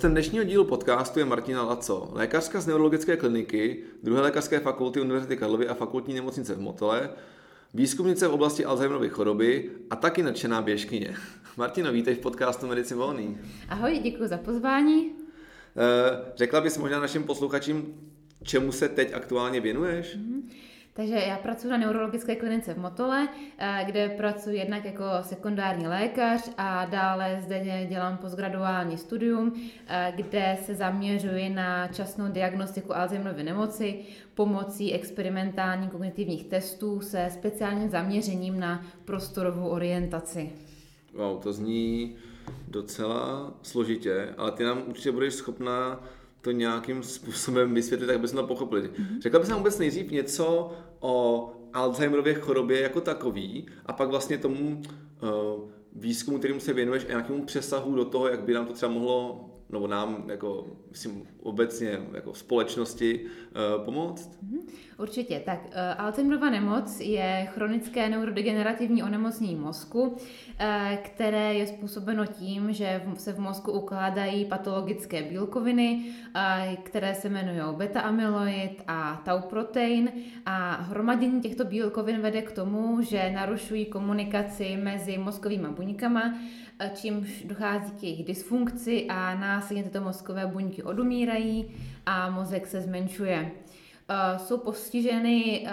Hostem dnešního dílu podcastu je Martina Laco, lékařka z neurologické kliniky, druhé lékařské fakulty Univerzity Karlovy a fakultní nemocnice v Motole, výzkumnice v oblasti Alzheimerovy choroby a taky nadšená běžkyně. Martino, vítej v podcastu Medicin volný. Ahoj, děkuji za pozvání. Eh, řekla bys možná našim posluchačům, čemu se teď aktuálně věnuješ? Mm-hmm. Takže já pracuji na neurologické klinice v Motole, eh, kde pracuji jednak jako sekundární lékař a dále zde dělám postgraduální studium, eh, kde se zaměřuji na časnou diagnostiku Alzheimerovy nemoci pomocí experimentální kognitivních testů se speciálním zaměřením na prostorovou orientaci. Wow, to zní docela složitě, ale ty nám určitě budeš schopná to nějakým způsobem vysvětlit, tak bychom to pochopili. Mm-hmm. Řekla bys nám vůbec nejdřív něco o Alzheimerově chorobě jako takový a pak vlastně tomu uh, výzkumu, kterým se věnuješ a nějakému přesahu do toho, jak by nám to třeba mohlo nebo nám jako, myslím, obecně jako společnosti uh, pomoct? Mhm. Určitě. Tak uh, Alzheimerova nemoc je chronické neurodegenerativní onemocnění mozku, uh, které je způsobeno tím, že se v mozku ukládají patologické bílkoviny, které se jmenují beta-amyloid a tau protein a hromadění těchto bílkovin vede k tomu, že narušují komunikaci mezi mozkovými buňkama, čímž dochází k jejich dysfunkci a následně tyto mozkové buňky odumírají a mozek se zmenšuje. Jsou postiženy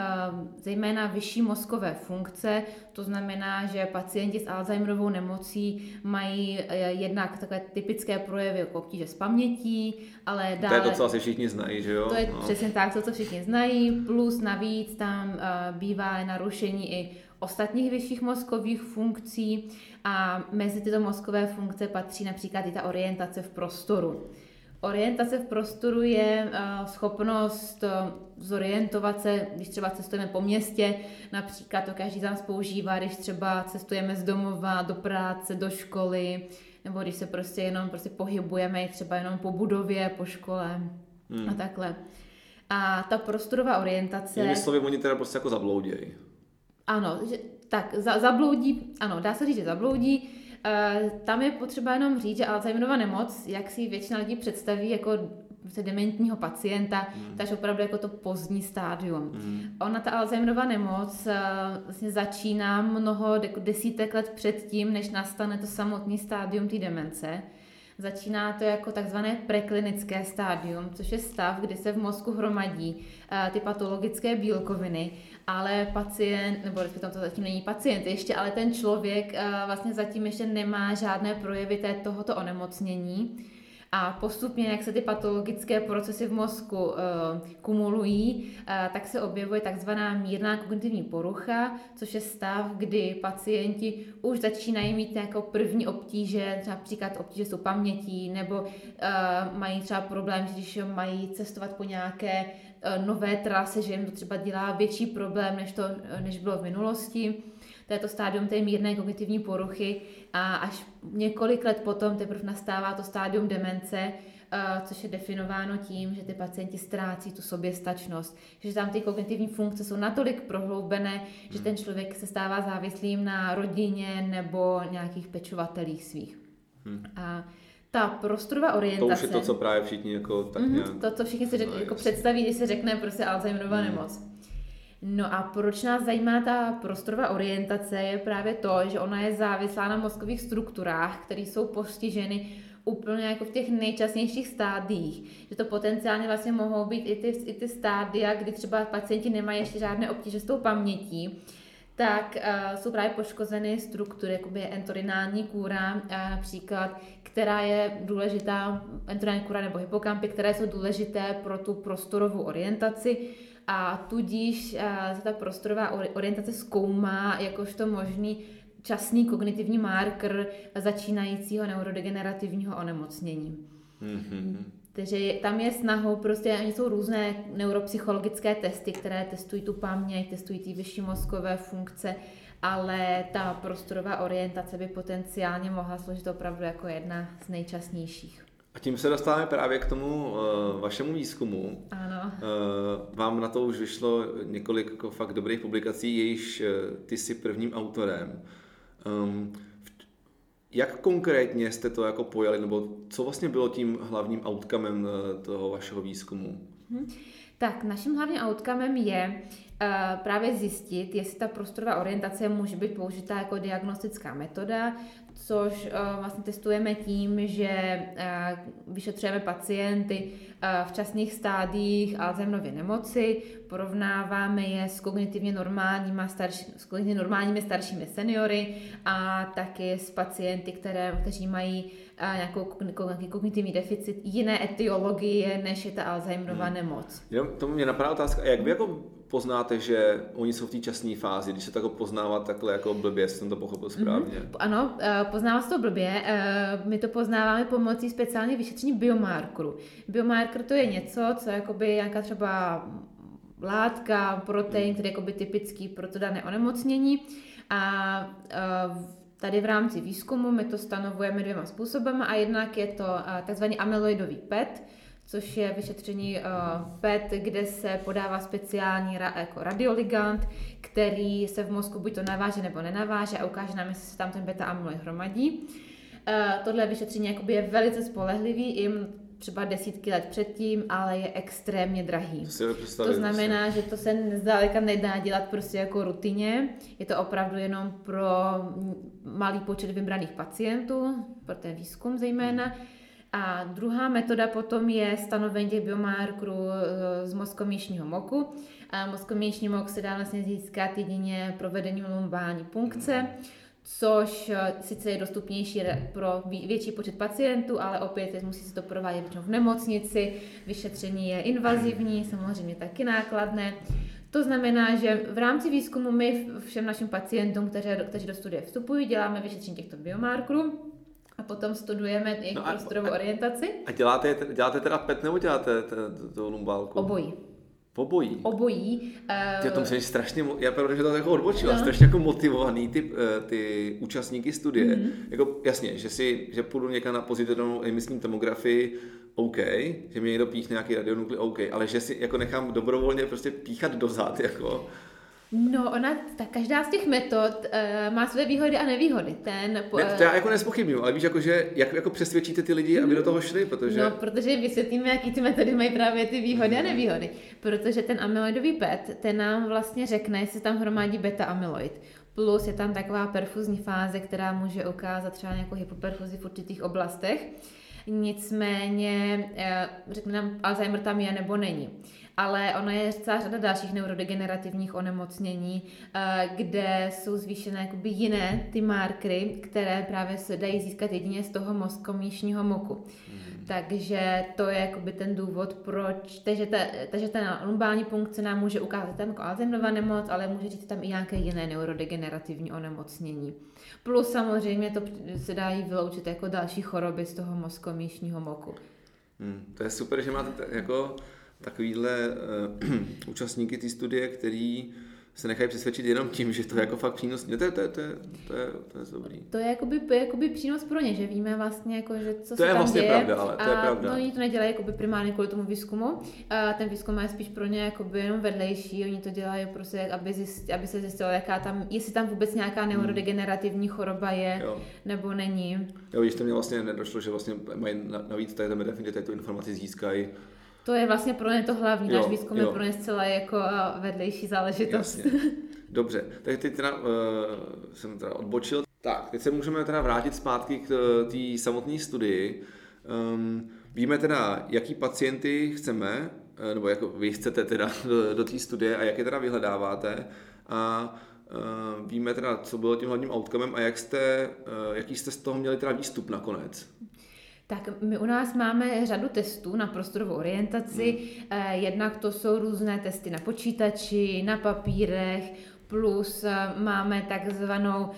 zejména vyšší mozkové funkce, to znamená, že pacienti s Alzheimerovou nemocí mají jednak takové typické projevy jako obtíže s pamětí, ale dále... To je to, co asi všichni znají, že jo? To je no. přesně tak, to, co všichni znají, plus navíc tam bývá narušení i ostatních vyšších mozkových funkcí a mezi tyto mozkové funkce patří například i ta orientace v prostoru. Orientace v prostoru je uh, schopnost uh, zorientovat se, když třeba cestujeme po městě, například to každý z nás používá, když třeba cestujeme z domova do práce, do školy, nebo když se prostě jenom prostě pohybujeme třeba jenom po budově, po škole hmm. a takhle. A ta prostorová orientace... Jinými slovy, oni teda prostě jako zabloudějí. Ano, že, tak za, zabloudí, ano, dá se říct, že zabloudí. E, tam je potřeba jenom říct, že Alzheimerova nemoc, jak si většina lidí představí jako prostě dementního pacienta, mm. takže opravdu jako to pozdní stádium. Mm. Ona, ta Alzheimerova nemoc, e, vlastně začíná mnoho desítek let před tím, než nastane to samotný stádium té demence. Začíná to jako takzvané preklinické stádium, což je stav, kdy se v mozku hromadí uh, ty patologické bílkoviny ale pacient, nebo respektive to zatím není pacient ještě, ale ten člověk uh, vlastně zatím ještě nemá žádné projevy tohoto onemocnění. A postupně, jak se ty patologické procesy v mozku uh, kumulují, uh, tak se objevuje takzvaná mírná kognitivní porucha, což je stav, kdy pacienti už začínají mít jako první obtíže, třeba například obtíže jsou pamětí, nebo uh, mají třeba problém, když mají cestovat po nějaké Eh, nové trasy, že jim to třeba dělá větší problém, než, to, eh, než bylo v minulosti. To je to stádium té mírné kognitivní poruchy a až několik let potom teprve nastává to stádium demence, eh, což je definováno tím, že ty pacienti ztrácí tu soběstačnost, že tam ty kognitivní funkce jsou natolik prohloubené, že ten člověk se stává závislým na rodině nebo nějakých pečovatelích svých. Hmm. A ta prostorová orientace. To už je to, co právě všichni jako tak mm-hmm, nějak... To, co všichni si řek, no, jako představí, když se řekne prostě Alzheimerova mm. nemoc. No a proč nás zajímá ta prostorová orientace je právě to, že ona je závislá na mozkových strukturách, které jsou postiženy úplně jako v těch nejčastnějších stádiích. Že to potenciálně vlastně mohou být i ty, i ty stádia, kdy třeba pacienti nemají ještě žádné obtíže s tou pamětí, tak uh, jsou právě poškozeny struktury, jakoby entorinální kůra, uh, například, která je důležitá, entorinální kůra nebo hypokampy, které jsou důležité pro tu prostorovou orientaci a tudíž uh, se ta prostorová orientace zkoumá jakožto možný časný kognitivní marker začínajícího neurodegenerativního onemocnění. Mm-hmm. Takže tam je snahou, prostě oni jsou různé neuropsychologické testy, které testují tu paměť, testují ty vyšší mozkové funkce, ale ta prostorová orientace by potenciálně mohla složit opravdu jako jedna z nejčastnějších. A tím se dostáváme právě k tomu uh, vašemu výzkumu. Ano. Uh, vám na to už vyšlo několik jako fakt dobrých publikací, jejichž uh, ty jsi prvním autorem. Um, Jak konkrétně jste to jako pojali, nebo co vlastně bylo tím hlavním outcomem eh, toho vašeho výzkumu? Hmm. Tak naším hlavním outcomem je uh, právě zjistit, jestli ta prostorová orientace může být použitá jako diagnostická metoda, což uh, vlastně testujeme tím, že uh, vyšetřujeme pacienty uh, v časných stádiích Alzheimerovy nemoci, porovnáváme je s kognitivně normálními, starší, s kognitivně normálními staršími seniory a taky s pacienty, které, kteří mají nějakou nějaký kognitivní deficit, jiné etiologie, než je ta Alzheimerova hmm. nemoc. Jenom to mě napadá otázka, jak vy jako poznáte, že oni jsou v té časné fázi, když se to jako poznávat takhle jako blbě, jsem to pochopil správně? Mm-hmm. Ano, eh, poznává se to blbě. Eh, my to poznáváme pomocí speciálně vyšetření biomarkeru. Biomarker to je něco, co je jakoby nějaká třeba látka, protein, který je jakoby typický pro to dané onemocnění. A eh, tady v rámci výzkumu my to stanovujeme dvěma způsobem a jednak je to takzvaný amyloidový PET, což je vyšetření uh, PET, kde se podává speciální ra, jako radioligand, který se v mozku buď to naváže nebo nenaváže a ukáže nám, jestli se tam ten beta amyloid hromadí. Uh, tohle vyšetření je velice spolehlivý, i třeba desítky let předtím, ale je extrémně drahý. To, to znamená, že to se zdaleka nedá dělat prostě jako rutině. Je to opravdu jenom pro malý počet vybraných pacientů, pro ten výzkum zejména. Hmm a druhá metoda potom je stanovení těch biomarkerů eh, z mozkomíšního moku. A mozkomíšní mok se dá vlastně získat jedině provedením lumbální punkce, což eh, sice je dostupnější pro větší počet pacientů, ale opět musí se to provádět v nemocnici, vyšetření je invazivní, samozřejmě taky nákladné. To znamená, že v rámci výzkumu my všem našim pacientům, kteří, kteří do studie vstupují, děláme vyšetření těchto biomarkerů a potom studujeme jejich no prostorovou orientaci. A děláte, děláte teda PET nebo děláte to lumbálku? Obojí. Obojí. Obojí. Uh, Ty to musíš strašně, já pravda, že to jako odbočila, no. strašně jako motivovaný ty, eh, ty účastníky studie. Mm-hmm. Jako jasně, že si, že půjdu někam na pozitivní emisní tomografii, OK, že mě někdo píchne nějaký radionukli, OK, ale že si jako nechám dobrovolně prostě píchat dozad, jako No, ona, tak každá z těch metod uh, má své výhody a nevýhody. Ten, uh, ne, to já jako nespochybnuju, ale víš, jako, že jak jako přesvědčíte ty lidi, aby do toho šli, protože... No, protože vysvětlíme, jaký ty metody mají právě ty výhody a nevýhody. Protože ten amyloidový PET, ten nám vlastně řekne, jestli tam hromadí beta-amyloid. Plus je tam taková perfuzní fáze, která může ukázat třeba nějakou hypoperfuzi v určitých oblastech. Nicméně, eh, řekne nám, Alzheimer tam je nebo není ale ona je celá řada dalších neurodegenerativních onemocnění, eh, kde jsou zvýšené jakoby jiné ty markry, které právě se dají získat jedině z toho mozkomíšního moku. Mm. Takže to je jakoby ten důvod, proč, takže ta, takže ta lumbální punkce nám může ukázat tam jako Alzheimerova nemoc, ale může říct tam i nějaké jiné neurodegenerativní onemocnění. Plus samozřejmě to se dají vyloučit jako další choroby z toho mozkomíšního moku. Hmm, to je super, že máte t- jako takovýhle uh, účastníky té studie, který se nechají přesvědčit jenom tím, že to je jako fakt přínos. To je, to je, to je, to je, to je dobrý. To je jakoby, jakoby přínos pro ně, že víme vlastně, jako, že co to se je tam vlastně děje. pravda, ale to a je pravda. No, oni to nedělají jakoby primárně kvůli tomu výzkumu. A ten výzkum je spíš pro ně jakoby jenom vedlejší. Oni to dělají prostě, aby, zjist, aby se zjistilo, jaká tam, jestli tam vůbec nějaká hmm. neurodegenerativní choroba je, jo. nebo není. Jo, víš, to mě vlastně nedošlo, že vlastně mají navíc tady tam definitně tu informaci získají to je vlastně pro ně to hlavní, náš výzkum jo. je pro ně zcela jako vedlejší záležitost. Jasně. Dobře, tak teď teda uh, jsem teda odbočil. Tak, teď se můžeme teda vrátit zpátky k eh, té samotné studii. Um, víme teda, jaký pacienty chceme, eh, nebo jako vy chcete teda do, do té studie a jak je teda vyhledáváte. A uh, víme teda, co bylo tím hlavním outcomem a jak jste, uh, jaký jste z toho měli teda výstup nakonec. Tak my u nás máme řadu testů na prostorovou orientaci. Hmm. Jednak to jsou různé testy na počítači, na papírech, plus eh, máme takzvanou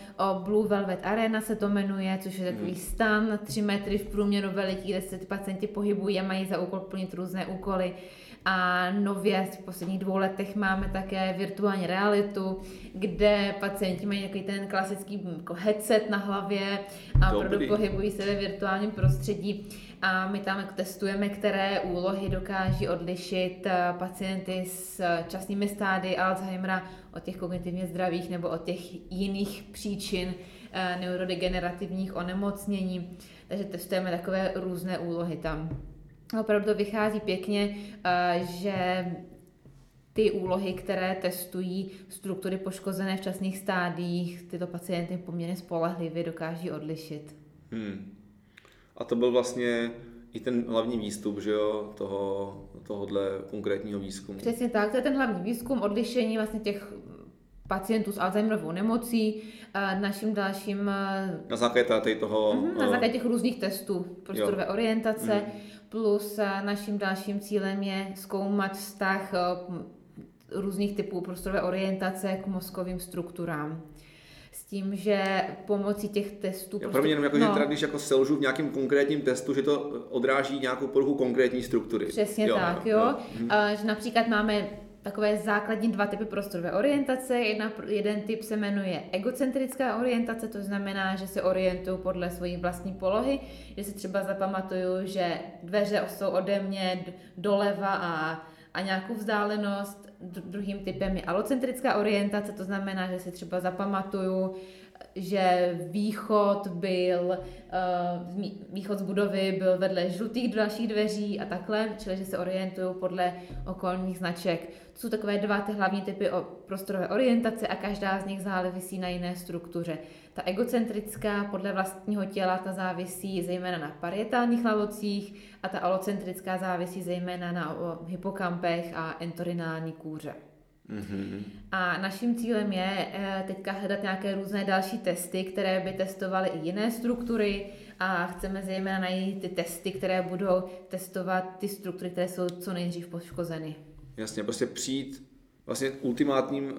Blue Velvet Arena se to jmenuje, což je takový hmm. stan, 3 metry v průměru veliký, kde se ty pacienti pohybují a mají za úkol plnit různé úkoly. A nově v posledních dvou letech máme také virtuální realitu, kde pacienti mají nějaký ten klasický jako headset na hlavě a opravdu pohybují se ve virtuálním prostředí. A my tam jako testujeme, které úlohy dokáží odlišit eh, pacienty s časnými stády Alzheimera od těch kognitivně zdravých nebo od těch jiných příčin eh, neurodegenerativních onemocnění, takže testujeme takové různé úlohy tam. Opravdu to vychází pěkně, eh, že ty úlohy, které testují struktury poškozené v časných stádiích, tyto pacienty poměrně spolehlivě dokáží odlišit. Hmm. A to byl vlastně i ten hlavní výstup, že jo, toho, tohohle konkrétního výzkumu. Přesně tak, to je ten hlavní výzkum, odlišení vlastně těch pacientů s Alzheimerovou nemocí, naším dalším... Na základě tady toho... Uh, na základě těch různých testů prostorové jo. orientace, mm. Plus naším dalším cílem je zkoumat vztah různých typů prostorové orientace k mozkovým strukturám s tím, že pomocí těch testů... Já prostě, jenom jako, no, že teda, když jako selžu v nějakém konkrétním testu, že to odráží nějakou poruchu konkrétní struktury. Přesně jo, tak, jo. jo. A, že například máme takové základní dva typy prostorové orientace. Jedna, jeden typ se jmenuje egocentrická orientace, to znamená, že se orientuju podle své vlastní polohy, že si třeba zapamatuju, že dveře jsou ode mě doleva a, a nějakou vzdálenost druhým typem je alocentrická orientace, to znamená, že si třeba zapamatuju, že východ byl, uh, východ z budovy byl vedle žlutých dalších dveří a takhle, čili že se orientuju podle okolních značek. To jsou takové dva ty hlavní typy prostorové orientace a každá z nich závisí na jiné struktuře. Ta egocentrická podle vlastního těla, ta závisí zejména na parietálních lalocích a ta alocentrická závisí zejména na hypokampech a entorinální kůře. Mm-hmm. A naším cílem je eh, teďka hledat nějaké různé další testy, které by testovaly i jiné struktury a chceme zejména najít ty testy, které budou testovat ty struktury, které jsou co nejdřív poškozeny. Jasně, prostě přijít vlastně ultimátním uh,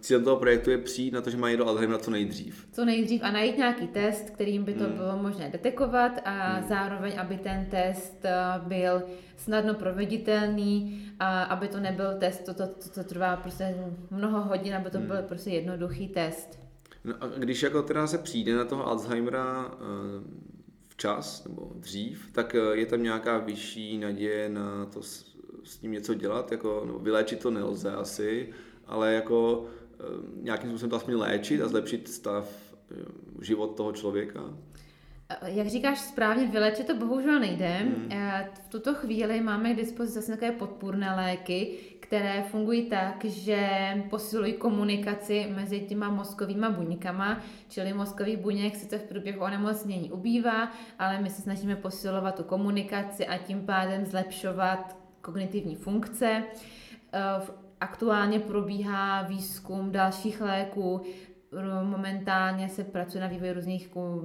cílem toho projektu je přijít na to, že mají do Alzheimera co nejdřív. Co nejdřív a najít nějaký test, kterým by to hmm. bylo možné detekovat a hmm. zároveň, aby ten test uh, byl snadno proveditelný a aby to nebyl test, to, to, to, to trvá prostě mnoho hodin, aby to hmm. byl prostě jednoduchý test. No a když jako teda se přijde na toho Alzheimera uh, včas nebo dřív, tak je tam nějaká vyšší naděje na to s tím něco dělat, jako, no, vyléčit to nelze asi, ale jako eh, nějakým způsobem to aspoň léčit a zlepšit stav eh, život toho člověka. Jak říkáš správně, vylečit to bohužel nejde. Hmm. Eh, v tuto chvíli máme k dispozici zase takové podpůrné léky, které fungují tak, že posilují komunikaci mezi těma mozkovými buňkama, čili mozkový buněk sice v průběhu onemocnění ubývá, ale my se snažíme posilovat tu komunikaci a tím pádem zlepšovat kognitivní funkce. Eh, aktuálně probíhá výzkum dalších léků, momentálně se pracuje na vývoji různých jako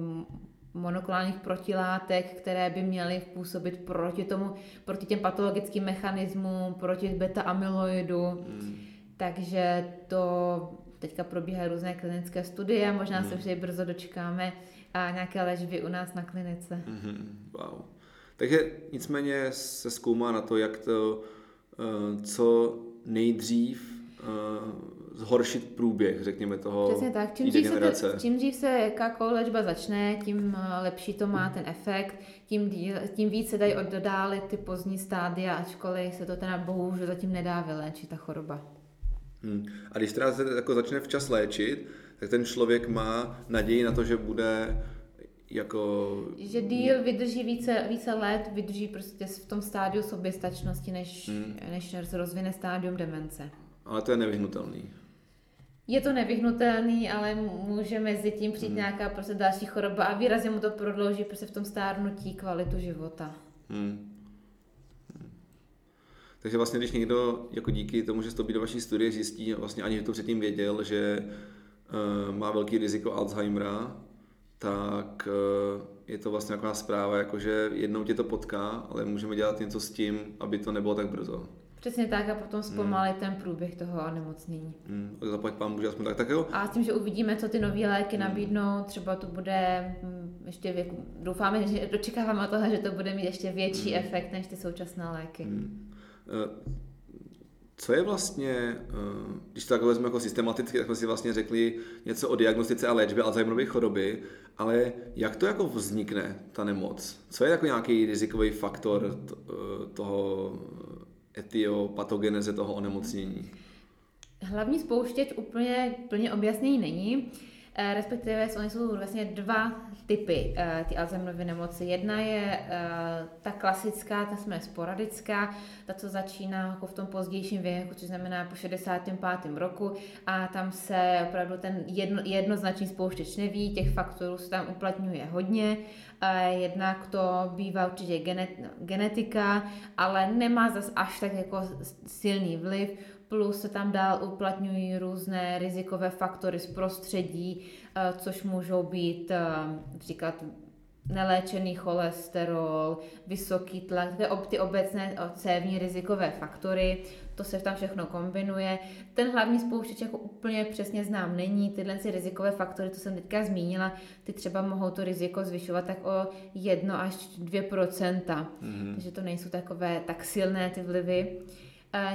monoklonálních protilátek, které by měly působit proti tomu, proti těm patologickým mechanismům, proti beta-amyloidu. Hmm. Takže to teďka probíhají různé klinické studie, možná hmm. se už brzo dočkáme a nějaké léčby u nás na klinice. Hmm. Wow. Takže nicméně se zkoumá na to, jak to uh, co nejdřív uh, zhoršit průběh, řekněme, toho Přesně tak. Čím dřív, se to, čím dřív se jakákoliv léčba začne, tím eh, lepší to má ten efekt, tím, díl, tím víc se dají oddálit ty pozdní stádia, ačkoliv se to teda bohužel zatím nedá vyléčit, ta choroba. Hmm. A když teda se jako začne včas léčit, tak ten člověk má naději na to, že bude jako... Že díl vydrží více, více let, vydrží prostě v tom stádiu soběstačnosti, než, hmm. než rozvine stádium demence. Ale to je nevyhnutelný. Je to nevyhnutelný, ale může mezi tím přijít hmm. nějaká prostě další choroba a výrazně mu to prodlouží prostě v tom stárnutí kvalitu života. Hmm. Takže vlastně, když někdo jako díky tomu, že stoupí do vaší studie, zjistí, vlastně ani to předtím věděl, že uh, má velký riziko Alzheimera, tak eh, je to vlastně taková zpráva, jako že jednou tě to potká, ale můžeme dělat něco s tím, aby to nebylo tak brzo. Přesně tak a potom zpomalit hmm. ten průběh toho onemocnění. Hmm. Zaplať pán může aspoň tak, tak jo. A s tím, že uvidíme, co ty nové léky hmm. nabídnou, třeba to bude hm, ještě věku, doufáme, že dočekáváme toho, že to bude mít ještě větší hmm. efekt než ty současné léky. Hmm. Co je vlastně, eh, když to takhle vezmeme jako systematicky, tak jsme si vlastně řekli něco o diagnostice a léčbě Alzheimerovy choroby, ale jak to jako vznikne, ta nemoc? Co je jako nějaký rizikový faktor eh, toho etiopatogeneze toho onemocnění? Hlavní spouštěč úplně plně objasnění není. Eh, respektive oni jsou vlastně dva typy eh, ty Alzheimerovy nemoci. Jedna je eh, ta klasická, ta jsme sporadická, ta, co začíná jako v tom pozdějším věku, což znamená po 65. roku a tam se opravdu ten jedno, jednoznačný spouštěč neví, těch faktorů se tam uplatňuje hodně. Jednak to bývá určitě genetika, ale nemá zas až tak jako silný vliv plus se tam dál uplatňují různé rizikové faktory z prostředí, eh, což můžou být eh, například neléčený cholesterol, vysoký tlak, ty obecné cévní rizikové faktory, to se tam všechno kombinuje. Ten hlavní spouštěč jako úplně přesně znám není, tyhle si rizikové faktory, to jsem teďka zmínila, ty třeba mohou to riziko zvyšovat tak o 1 až 2 mm. takže to nejsou takové tak silné ty vlivy.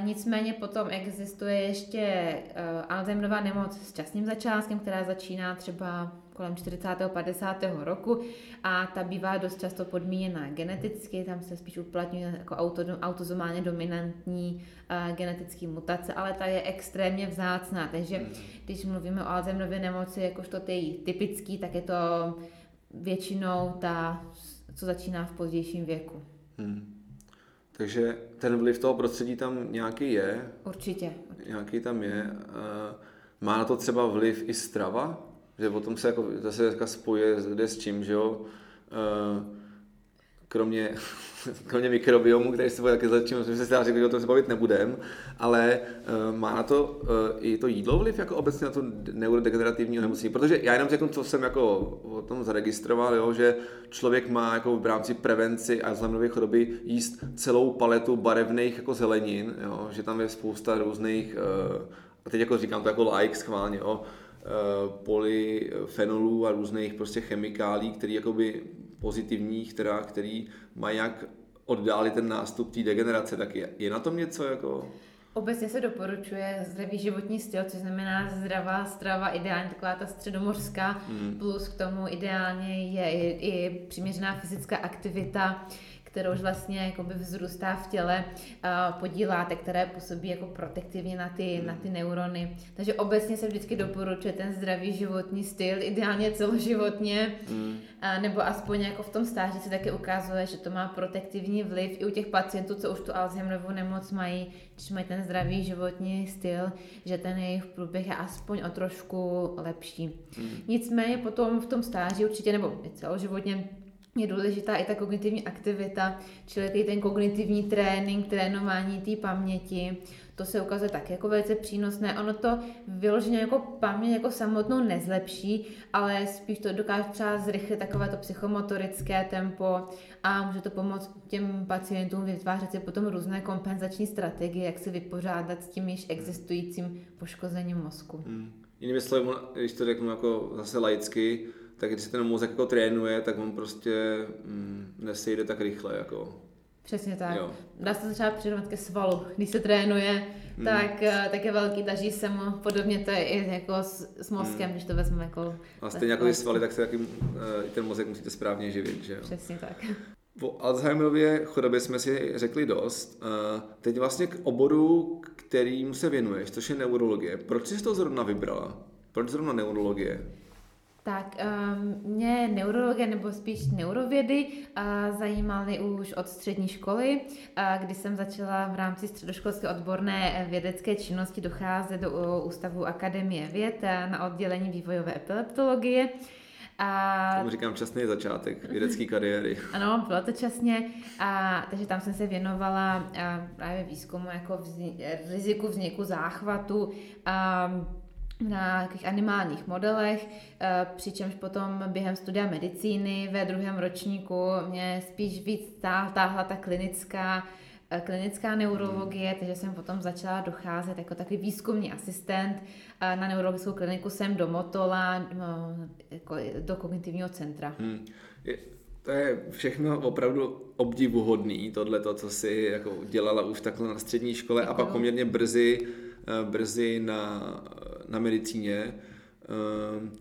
Nicméně potom existuje ještě uh, Alzheimerová nemoc s časným začátkem, která začíná třeba kolem 40. 50. roku a ta bývá dost často podmíněna geneticky, tam se spíš uplatňuje jako auto, autozomálně dominantní uh, genetický mutace, ale ta je extrémně vzácná, takže hmm. když mluvíme o Alzheimerově nemoci jakožto ty typický, tak je to většinou ta, co začíná v pozdějším věku. Hmm. Takže ten vliv toho prostředí tam nějaký je. Určitě. Nějaký tam je. Má na to třeba vliv i strava? Že potom se jako zase spojuje s čím, že jo? Kromě, kromě mikrobiomu, který se bude taky začít, jsme se řekli, že o tom se bavit nebudem, ale uh, má na to uh, i to jídlo vliv jako obecně na to neurodegenerativní onemocnění, protože já jenom řeknu, co jsem jako o tom zaregistroval, jo, že člověk má jako v rámci prevenci Alzheimerovy choroby jíst celou paletu barevných jako zelenin, jo, že tam je spousta různých, uh, a teď jako říkám to jako like schválně, jo, polyfenolů a různých prostě chemikálí, které jakoby pozitivních, teda, který mají jak oddálit ten nástup té degenerace, tak je, je na tom něco jako... Obecně se doporučuje zdravý životní styl, což znamená zdravá strava, ideálně taková ta středomořská, hmm. plus k tomu ideálně je i, i přiměřená fyzická aktivita, kterou už vlastně jakoby vzrůstá v těle podíl látek, které působí jako protektivně na ty, na ty neurony. Takže obecně se vždycky doporučuje ten zdravý životní styl, ideálně celoživotně, hmm. nebo aspoň jako v tom stáži se také ukazuje, že to má protektivní vliv i u těch pacientů, co už tu Alzheimerovou nemoc mají, když mají ten zdravý životní styl, že ten jejich průběh je aspoň o trošku lepší. Hmm. Nicméně potom v tom stáži určitě, nebo celoživotně je důležitá i ta kognitivní aktivita, čili ten kognitivní trénink, trénování té paměti. To se ukazuje tak jako velice přínosné. Ono to vyloženě jako paměť jako samotnou nezlepší, ale spíš to dokáže třeba zrychlit takové to psychomotorické tempo a může to pomoct těm pacientům vytvářet si potom různé kompenzační strategie, jak se vypořádat s tím již existujícím poškozením mozku. Hmm. Jinými slovy, když to řeknu jako zase laicky, tak když se ten mozek jako trénuje, tak on prostě mm, nesejde tak rychle. Jako. Přesně tak. Jo. Dá se to třeba přirovnat ke svalu. Když se trénuje, hmm. tak, eh, tak je velký, daží se mu. Podobně to je i jako s, s mozkem, hmm. když to vezmeme jako... A stejně jako ty svaly, tak se taky, uh, ten mozek musíte správně živit, že jo? Přesně tak. Po Alzheimerově chorobě jsme si řekli dost. Uh, teď vlastně k oboru, kterým se věnuješ, což je neurologie. Proč jsi to zrovna vybrala? Proč zrovna neurologie? Tak um, mě neurologie nebo spíš neurovědy uh, zajímaly už od střední školy, uh, kdy jsem začala v rámci středoškolské odborné vědecké činnosti docházet do uh, Ústavu Akademie věd uh, na oddělení vývojové epileptologie. A... Tomu říkám časný začátek vědecké kariéry. Ano, bylo to časně, a, takže tam jsem se věnovala a, právě výzkumu jako vzni, riziku vzniku záchvatu, a, na nějakých animálních modelech, eh, přičemž potom během studia medicíny ve druhém ročníku mě spíš víc táhla ta klinická eh, klinická neurologie, hmm. takže jsem potom začala docházet jako takový výzkumný asistent eh, na neurologickou kliniku sem do Motola, jako do kognitivního centra. Hmm. Je, to je všechno opravdu obdivuhodný, tohle, co jsi jako dělala už takhle na střední škole Děkuju. a pak poměrně brzy, brzy na na medicíně. Ehm,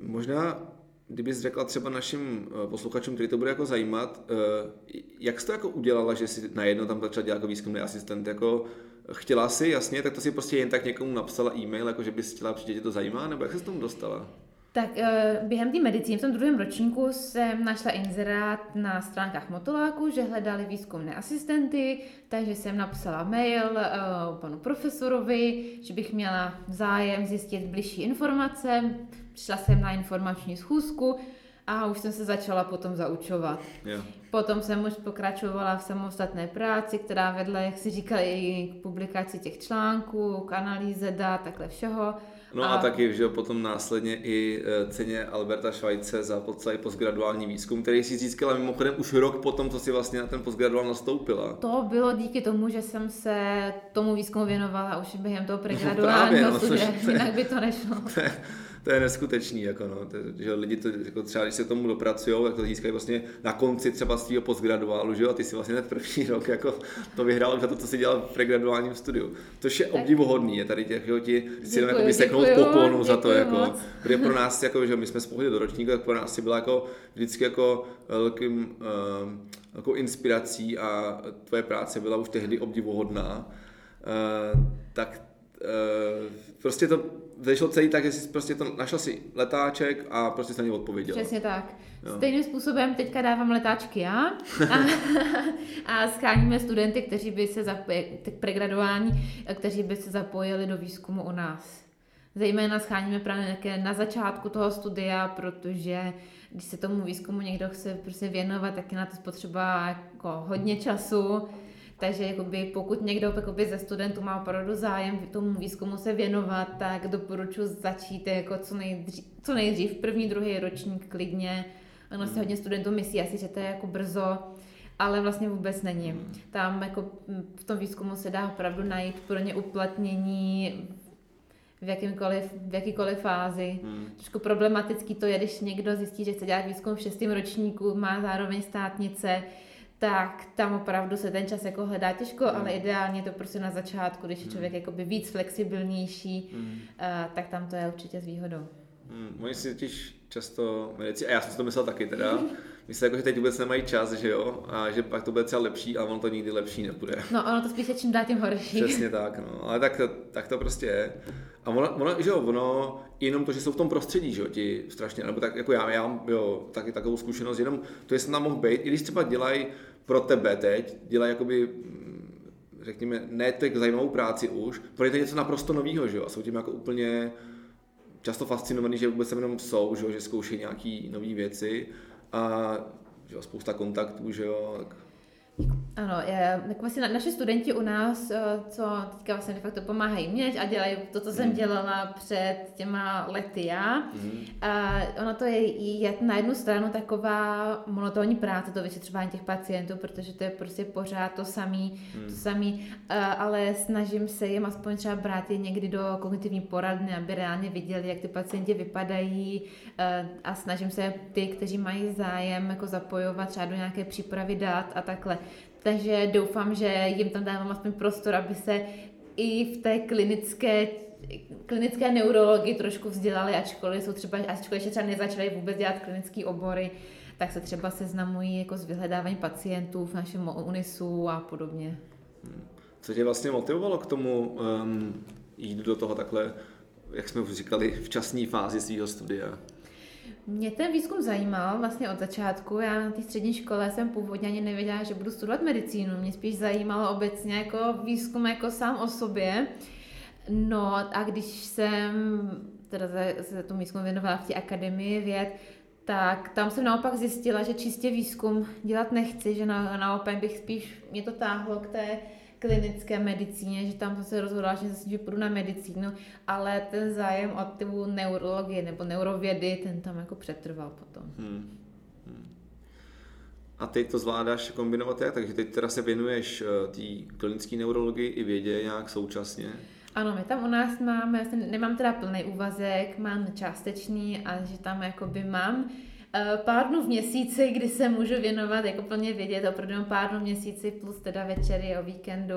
možná, kdybys řekla třeba našim eh, posluchačům, který to bude jako zajímat, eh, jak jsi to jako udělala, že jsi najednou tam začala dělat jako výzkumný asistent, jako chtěla si, jasně, tak to si prostě jen tak někomu napsala e-mail, jako že bys chtěla přijít, tě to zajímá, nebo jak se s tomu dostala? Tak eh, během té medicíny v tom druhém ročníku jsem našla inzerát na stránkách Motoláku, že hledali výzkumné asistenty, takže jsem napsala mail uh, panu profesorovi, že bych měla zájem zjistit bližší informace. Přišla jsem na informační schůzku a už jsem se začala potom zaučovat. Yeah. Potom jsem už pokračovala v samostatné práci, která vedla, jak si říkali, i k publikaci těch článků, k analýze dat, takhle všeho. No a, a taky, že potom následně i e, ceně Alberta Švajce za celý postgraduální výzkum, který si získala mimochodem už rok potom, co si vlastně na ten postgraduál nastoupila. To bylo díky tomu, že jsem se tomu výzkumu věnovala už během toho pregraduálního no, studia, jinak by to nešlo. To je, neskutečný, jako no, to, že lidi to, jako třeba když se tomu dopracují, tak to získají vlastně na konci třeba svého postgraduálu, že jo, a ty si vlastně hned první rok jako to vyhrál za to, co si dělal v pregraduálním studiu. To je obdivuhodný, je tady těch, jo, ti si jenom jako seknout poponu za to, jako, protože pro nás, jako, že my jsme spohli do ročníku, tak pro nás si byla jako vždycky jako velkým, uh, jako inspirací a tvoje práce byla už tehdy obdivuhodná. Uh, tak uh, prostě to vyšlo celý tak, že jsi prostě to, našel si letáček a prostě se na něj odpověděl. Přesně tak. Jo. Stejným způsobem teďka dávám letáčky já a, a scháníme studenty, kteří by se zapojili, pregraduální, kteří by se zapojili do výzkumu u nás. Zejména scháníme právě na začátku toho studia, protože když se tomu výzkumu někdo chce prostě věnovat, tak je na to spotřeba jako hodně času takže jakoby, pokud někdo jakoby, ze studentů má opravdu zájem tomu výzkumu se věnovat, tak doporučuji začít jako co, nejdřív, co nejdřív, první, druhý ročník klidně. Ono se hmm. hodně studentů myslí asi, že to je jako brzo, ale vlastně vůbec není. Hmm. Tam jako v tom výzkumu se dá opravdu najít pro ně uplatnění v, jakýmkoliv, v jakýkoliv fázi. Hmm. Trošku problematický to je, když někdo zjistí, že chce dělat výzkum v šestém ročníku, má zároveň státnice, tak tam opravdu se ten čas jako hledá těžko, mm. ale ideálně to prostě na začátku, když je člověk mm. jakoby víc flexibilnější, mm. uh, tak tam to je určitě s výhodou. Mm, oni si totiž často medici, a já jsem si to myslel taky teda, Myslím, jako, že teď vůbec nemají čas, že jo, a že pak to bude třeba lepší, ale ono to nikdy lepší nebude. No, ono to spíše čím dá tím horší. Přesně tak, no, ale tak, tak to prostě je. A ono, ono, že jo, ono, jenom to, že jsou v tom prostředí, že jo, ti strašně, nebo tak jako já, já mám, jo, taky takovou zkušenost, jenom to, jestli tam mohl být, i když třeba dělají pro tebe teď, dělají jakoby mm, řekněme, ne tak zajímavou práci už, pro to je něco naprosto nového, že jo, a jsou tím jako úplně často fascinovaný, že vůbec jenom jsou, že, jo, že zkouší nějaké nové věci a že jo, spousta kontaktů, že jo, tak ano, je, tak vlastně naši studenti u nás, eh, co teďka vlastně de facto pomáhají mě a dělají to, co jsem mm. dělala před těma lety já. Mm. A ono to je, je na jednu stranu taková monotónní práce, to vyšetřování těch pacientů, protože to je prostě pořád to samý, mm. to samý, ale snažím se jim aspoň třeba brát je někdy do kognitivní poradny, aby reálně viděli, jak ty pacienti vypadají a snažím se ty, kteří mají zájem, jako zapojovat třeba do nějaké přípravy dat a takhle. Takže doufám, že jim tam dávám aspoň prostor, aby se i v té klinické klinické neurologii trošku vzdělali, ačkoliv jsou třeba, ačkoliv ještě třeba nezačali vůbec dělat klinické obory, tak se třeba seznamují jako s vyhledáváním pacientů v našem UNISu a podobně. Co tě vlastně motivovalo k tomu um, jít do toho takhle, jak jsme už říkali, včasné fázi svého studia? Mě ten výzkum zajímal vlastně od začátku. Já na té střední škole jsem původně ani nevěděla, že budu studovat medicínu. Mě spíš zajímalo obecně jako výzkum jako sám o sobě. No a když jsem teda se tomu výzkumu věnovala v té akademii věd, tak tam jsem naopak zjistila, že čistě výzkum dělat nechci, že na, naopak bych spíš, mě to táhlo k té klinické medicíně, že tam jsem se rozhodla, že, že půjdu na medicínu, ale ten zájem o tu neurologii nebo neurovědy, ten tam jako přetrval potom. Hmm. Hmm. A ty to zvládáš kombinovat jak? Takže teď teda se věnuješ eh, té klinické neurologii i vědě nějak současně? Ano, my tam u nás máme, já nemám teda plný úvazek, mám částečný a že tam jakoby mám pár dnů v měsíci, kdy se můžu věnovat, jako plně vědět, opravdu pár dnů v měsíci plus teda večery o víkendu.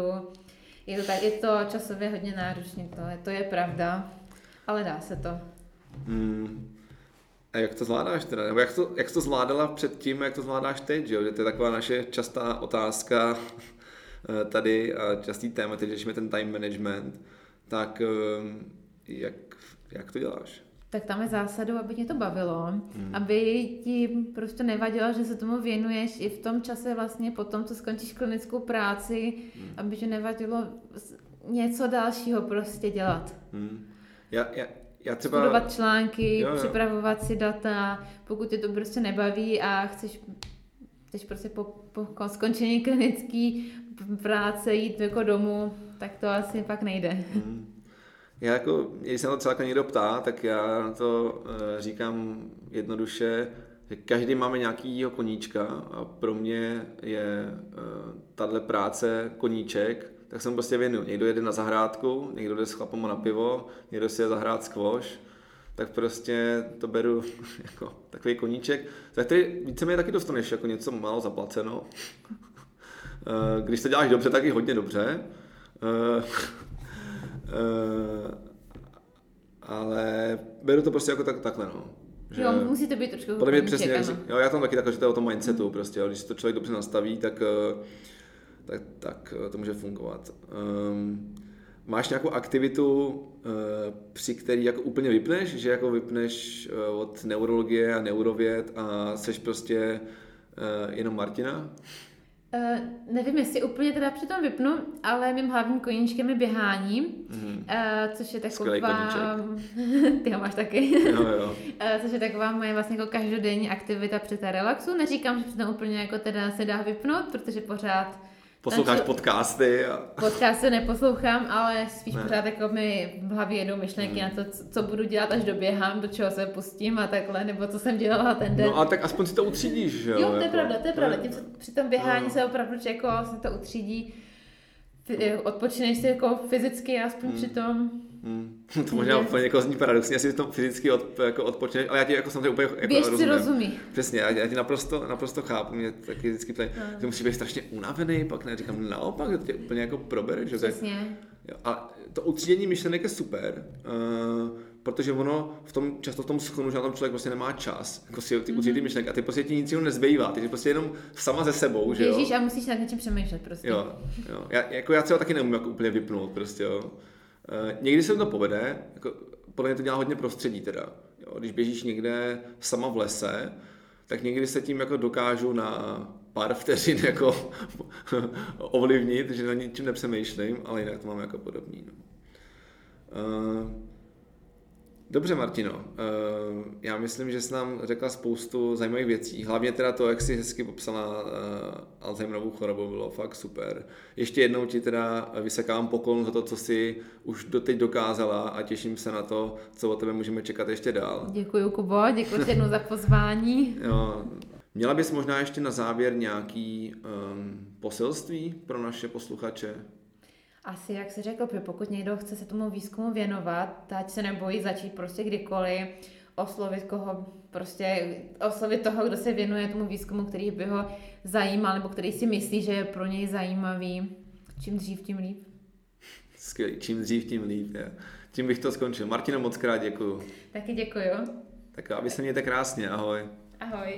Je to, tak, je to časově hodně náročné, to to je pravda, ale dá se to. Hmm. A jak to zvládáš teda? Nebo jak to, jak to zvládala předtím, jak to zvládáš teď, že? že to je taková naše častá otázka, eh, tady a častý téma, teď řešíme ten time management, tak eh, jak, jak to děláš? Tak tam je zásadou, aby tě to bavilo, hmm. aby ti prostě nevadilo, že se tomu věnuješ i v tom čase vlastně po tom, co skončíš klinickou práci, hmm. aby tě nevadilo něco dalšího prostě dělat. Hmm. Já, já, já třeba... Studovat články, jo, jo. připravovat si data, pokud tě to prostě nebaví a chceš, chceš prostě po, po skončení klinické práce jít jako domů, tak to asi pak nejde. Hmm. Já jako, když se na to celá někdo ptá, tak já na to e, říkám jednoduše, že každý máme nějakýho koníčka a pro mě je e, tahle práce koníček, tak jsem prostě věnu. Někdo jede na zahrádku, někdo jde s chlapom na pivo, někdo si je zahrát squash, tak prostě to beru jako takový koníček, za který víceméně taky dostaneš jako něco málo zaplaceno. Eh, když to děláš dobře, tak i hodně dobře. Eh, eh, ale beru to prostě jako tak, takhle, no. Že, jo, musí to být trošku Podle mě přesně, jak, jo, já tam taky takhle, že to je o tom mindsetu prostě, jo. když to člověk dobře nastaví, tak, tak, tak to může fungovat. Um, máš nějakou aktivitu, při který jako úplně vypneš, že jako vypneš od neurologie a neurověd a seš prostě jenom Martina? Uh, nevím, jestli úplně teda při tom vypnu, ale mým hlavním koníčkem je běhání, mm. uh, což je taková... Ty ho máš taky. Jo, jo. uh, což je taková moje vlastně jako každodenní aktivita při té relaxu. Neříkám, že při tom úplně jako teda se dá vypnout, protože pořád Posloucháš podcasty? A... Podcasty neposlouchám, ale spíš ne. pořád jako mi v hlavě jedou myšlenky hmm. na to, co budu dělat, až doběhám, do čeho se pustím a takhle, nebo co jsem dělala ten den. No a tak aspoň si to utřídíš, že jo? Jo, to je jako... pravda, to je pravda. Tím, při tom běhání no. se opravdu jako se to utřídí. Odpočineš si jako fyzicky, aspoň hmm. při tom. Hmm. To možná úplně jako zní paradoxně, asi to fyzicky od, jako odpočneš, ale já ti jako samozřejmě úplně jako Běžci rozumím. rozumí. Přesně, já, já ti naprosto, naprosto chápu, mě taky vždycky ptají, no. že musíš být strašně unavený, pak ne, říkám naopak, že to tě úplně jako probere. Že Přesně. Jo, a to utřídění myšlenek je super, uh, protože ono v tom, často v tom schonu, že na tom člověk prostě nemá čas, jako si ty mm-hmm. myšlenky a ty prostě ti nic jiného nezbývá, ty jsi prostě jenom sama ze sebou, že jo. Ježíš a musíš nad něčím přemýšlet prostě. Jo, jo. Já, jako já třeba taky nemůžu jako úplně vypnout prostě, jo. Eh, někdy se to povede, jako, podle mě to dělá hodně prostředí teda. Jo, když běžíš někde sama v lese, tak někdy se tím jako dokážu na pár vteřin jako ovlivnit, že na ničím nepřemýšlím, ale jinak to mám jako podobný. No. Uh, Dobře, Martino. Eh, já myslím, že jsi nám řekla spoustu zajímavých věcí. Hlavně teda to, jak jsi hezky popsala eh, Alzheimerovou chorobu, bylo fakt super. Ještě jednou ti teda vysekám poklon za to, co jsi už doteď dokázala a těším se na to, co od tebe můžeme čekat ještě dál. Děkuji, Kubo, děkuji jednou za pozvání. Jo. Měla bys možná ještě na závěr nějaký um, poselství pro naše posluchače? Asi, jak se řekl, pokud někdo chce se tomu výzkumu věnovat, ať se nebojí začít prostě kdykoliv, oslovit koho, prostě oslovit toho, kdo se věnuje tomu výzkumu, který by ho zajímal, nebo který si myslí, že je pro něj zajímavý. Čím dřív, tím líp. Skvělý, čím dřív, tím líp. Je. Tím bych to skončil. Martina, moc krát děkuju. Taky děkuju. Tak aby se mějte krásně, ahoj. Ahoj.